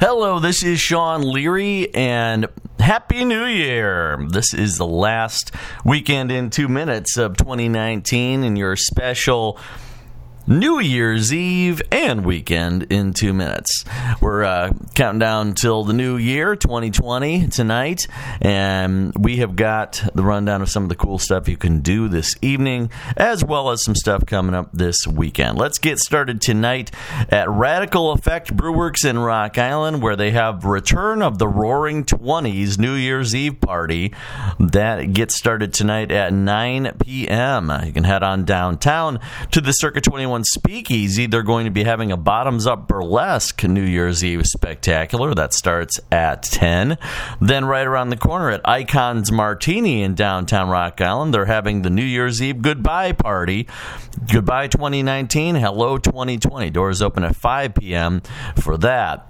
Hello, this is Sean Leary, and Happy New Year! This is the last weekend in two minutes of 2019, and your special New Year's Eve and weekend in two minutes. We're uh, counting down till the new year, 2020, tonight, and we have got the rundown of some of the cool stuff you can do this evening, as well as some stuff coming up this weekend. Let's get started tonight at Radicle Effect Brewerks in Rock Island, where they have Return of the Roaring Twenties New Year's Eve party. That gets started tonight at 9 p.m. You can head on downtown to the Circa 21 Speakeasy, they're going to be having a bottoms up burlesque New Year's Eve spectacular that starts at 10. Then, right around the corner at Icons Martini in downtown Rock Island, they're having the New Year's Eve goodbye party. Goodbye 2019, hello 2020. Doors open at 5 p.m. for that.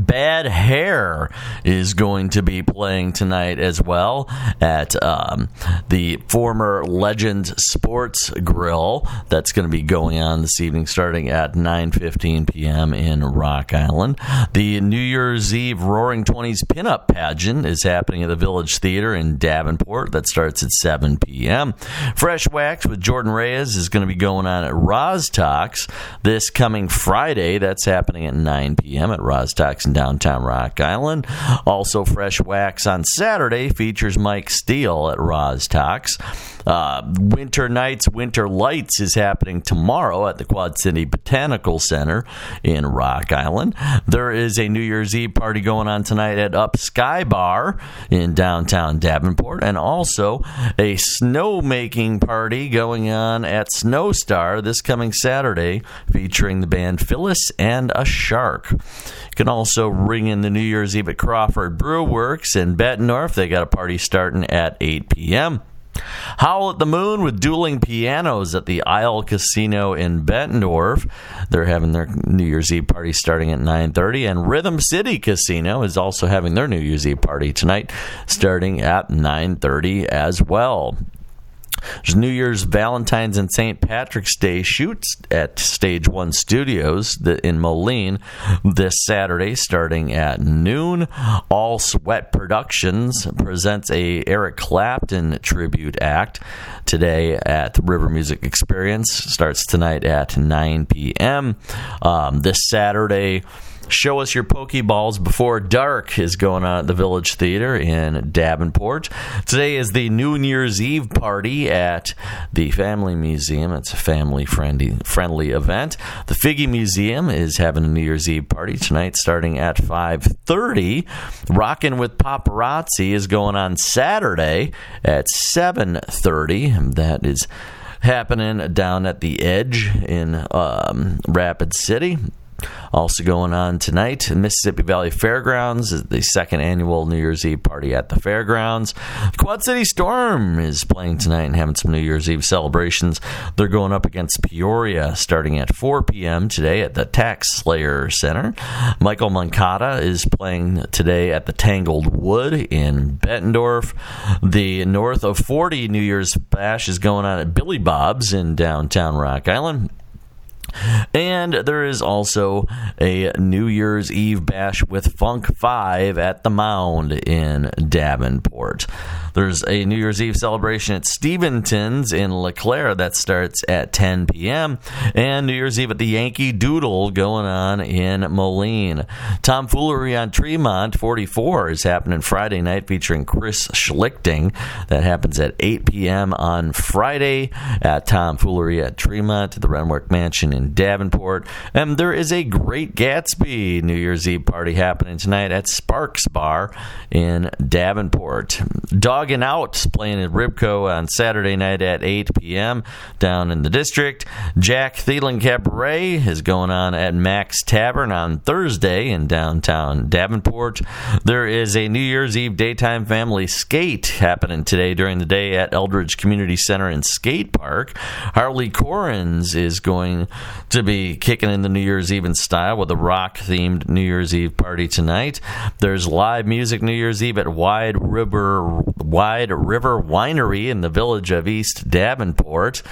Bad Hair is going to be playing tonight as well at um, the former Legend Sports Grill. That's going to be going on this evening, starting at 9:15 p.m. in Rock Island. The New Year's Eve Roaring Twenties Pinup Pageant is happening at the Village Theater in Davenport. That starts at 7 p.m. Fresh Wax with Jordan Reyes is going to be going on at Rozz-Tox this coming Friday. That's happening at 9 p.m. at Rozz-Tox in downtown Rock Island. Also, Fresh Wax on Saturday features Mike Steele at Rozz-Tox. Uh, Winter Nights, Winter Lights is happening tomorrow at the Quad City Botanical Center in Rock Island. There is a New Year's Eve party going on tonight at Up Sky Bar in downtown Davenport, and also a snowmaking party going on at Snowstar this coming Saturday featuring the band Phyllis and a Shark. You can also ring in the New Year's Eve at Crawford Brew Works in Bettendorf. They got a party starting at 8 p.m. Howl at the Moon with dueling pianos at the Isle Casino in Bettendorf. They're having their New Year's Eve party starting at 9:30 and Rhythm City Casino is also having their New Year's Eve party tonight starting at 9:30 as well. There's New Year's, Valentine's, and St. Patrick's Day shoots at Stage One Studios in Moline this Saturday, starting at noon. All Sweat Productions presents a Eric Clapton tribute act today at the River Music Experience. Starts tonight at 9 p.m. Um, this Saturday. Show Us Your Pokeballs Before Dark is going on at the Village Theater in Davenport. Today is the New Year's Eve party at the Family Museum. It's a family friendly, friendly event. The Figge Museum is having a New Year's Eve party tonight starting at 5.30. Rockin' with Paparazzi is going on Saturday at 7.30. That is happening down at the Edge in um, Rapid City. Also going on tonight, Mississippi Valley Fairgrounds is the second annual New Year's Eve party at the fairgrounds. Quad City Storm is playing tonight and having some New Year's Eve celebrations. They're going up against Peoria starting at 4 p.m. today at the Tax Slayer Center. Michael Mancata is playing today at the Tangled Wood in Bettendorf. The North of 40 New Year's Bash is going on at Billy Bob's in downtown Rock Island. And there is also a New Year's Eve bash with Funk 5 at the Mound in Davenport. There's a New Year's Eve celebration at Steventon's in LeClaire that starts at 10 p.m. And New Year's Eve at the Yankee Doodle going on in Moline. Tomfoolery on Tremont 44 is happening Friday night featuring Chris Schlichting. That happens at 8 p.m. on Friday at Tomfoolery at Tremont, the Renwick Mansion in Davenport. And there is a Great Gatsby New Year's Eve party happening tonight at Sparks Bar in Davenport. Dogging Out playing at Ribco on Saturday night at 8 p.m. down in the district. Jack Thielen Cabaret is going on at Mac's Tavern on Thursday in downtown Davenport. There is a New Year's Eve daytime family skate happening today during the day at Eldridge Community Center and Skate Park. Harley Corin's is going to be kicking in the New Year's Eve in style with a rock themed New Year's Eve party tonight. There's live music New Year's Eve at Wide River Wide River Winery in the village of East Davenport.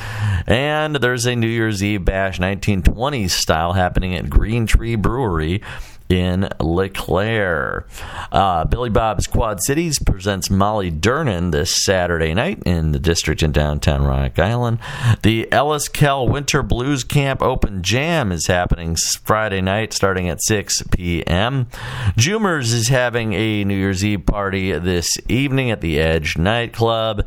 And there's a New Year's Eve bash 1920s style happening at Green Tree Brewery in LeClaire. Uh, Billy Bob's Quad Cities presents Molly Durnin this Saturday night in the district in downtown Rock Island. The Ellis Kell Winter Blues Camp Open Jam is happening Friday night starting at 6 p.m. Jumers is having a New Year's Eve party this evening at the Edge nightclub.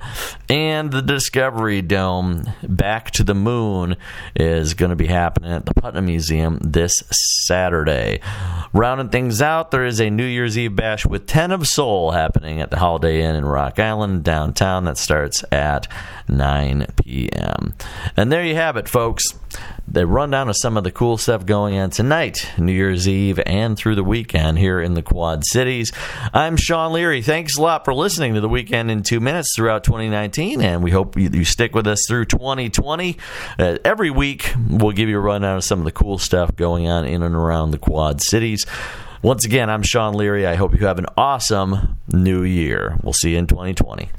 And the Discovery Dome Back to the Moon is going to be happening at the Putnam Museum this Saturday. Rounding things out, there is a New Year's Eve bash with 10 of Soul happening at the Holiday Inn in Rock Island, downtown. That starts at 9 p.m. And there you have it, folks. The rundown of some of the cool stuff going on tonight, New Year's Eve, and through the weekend here in the Quad Cities. I'm Sean Leary. Thanks a lot for listening to the weekend in two minutes throughout 2019, and we hope you, you stick with us through 2020. Uh, every week, we'll give you a rundown of some of the cool stuff going on in and around the Quad Cities. Once again, I'm Sean Leary. I hope you have an awesome new year. We'll see you in 2020.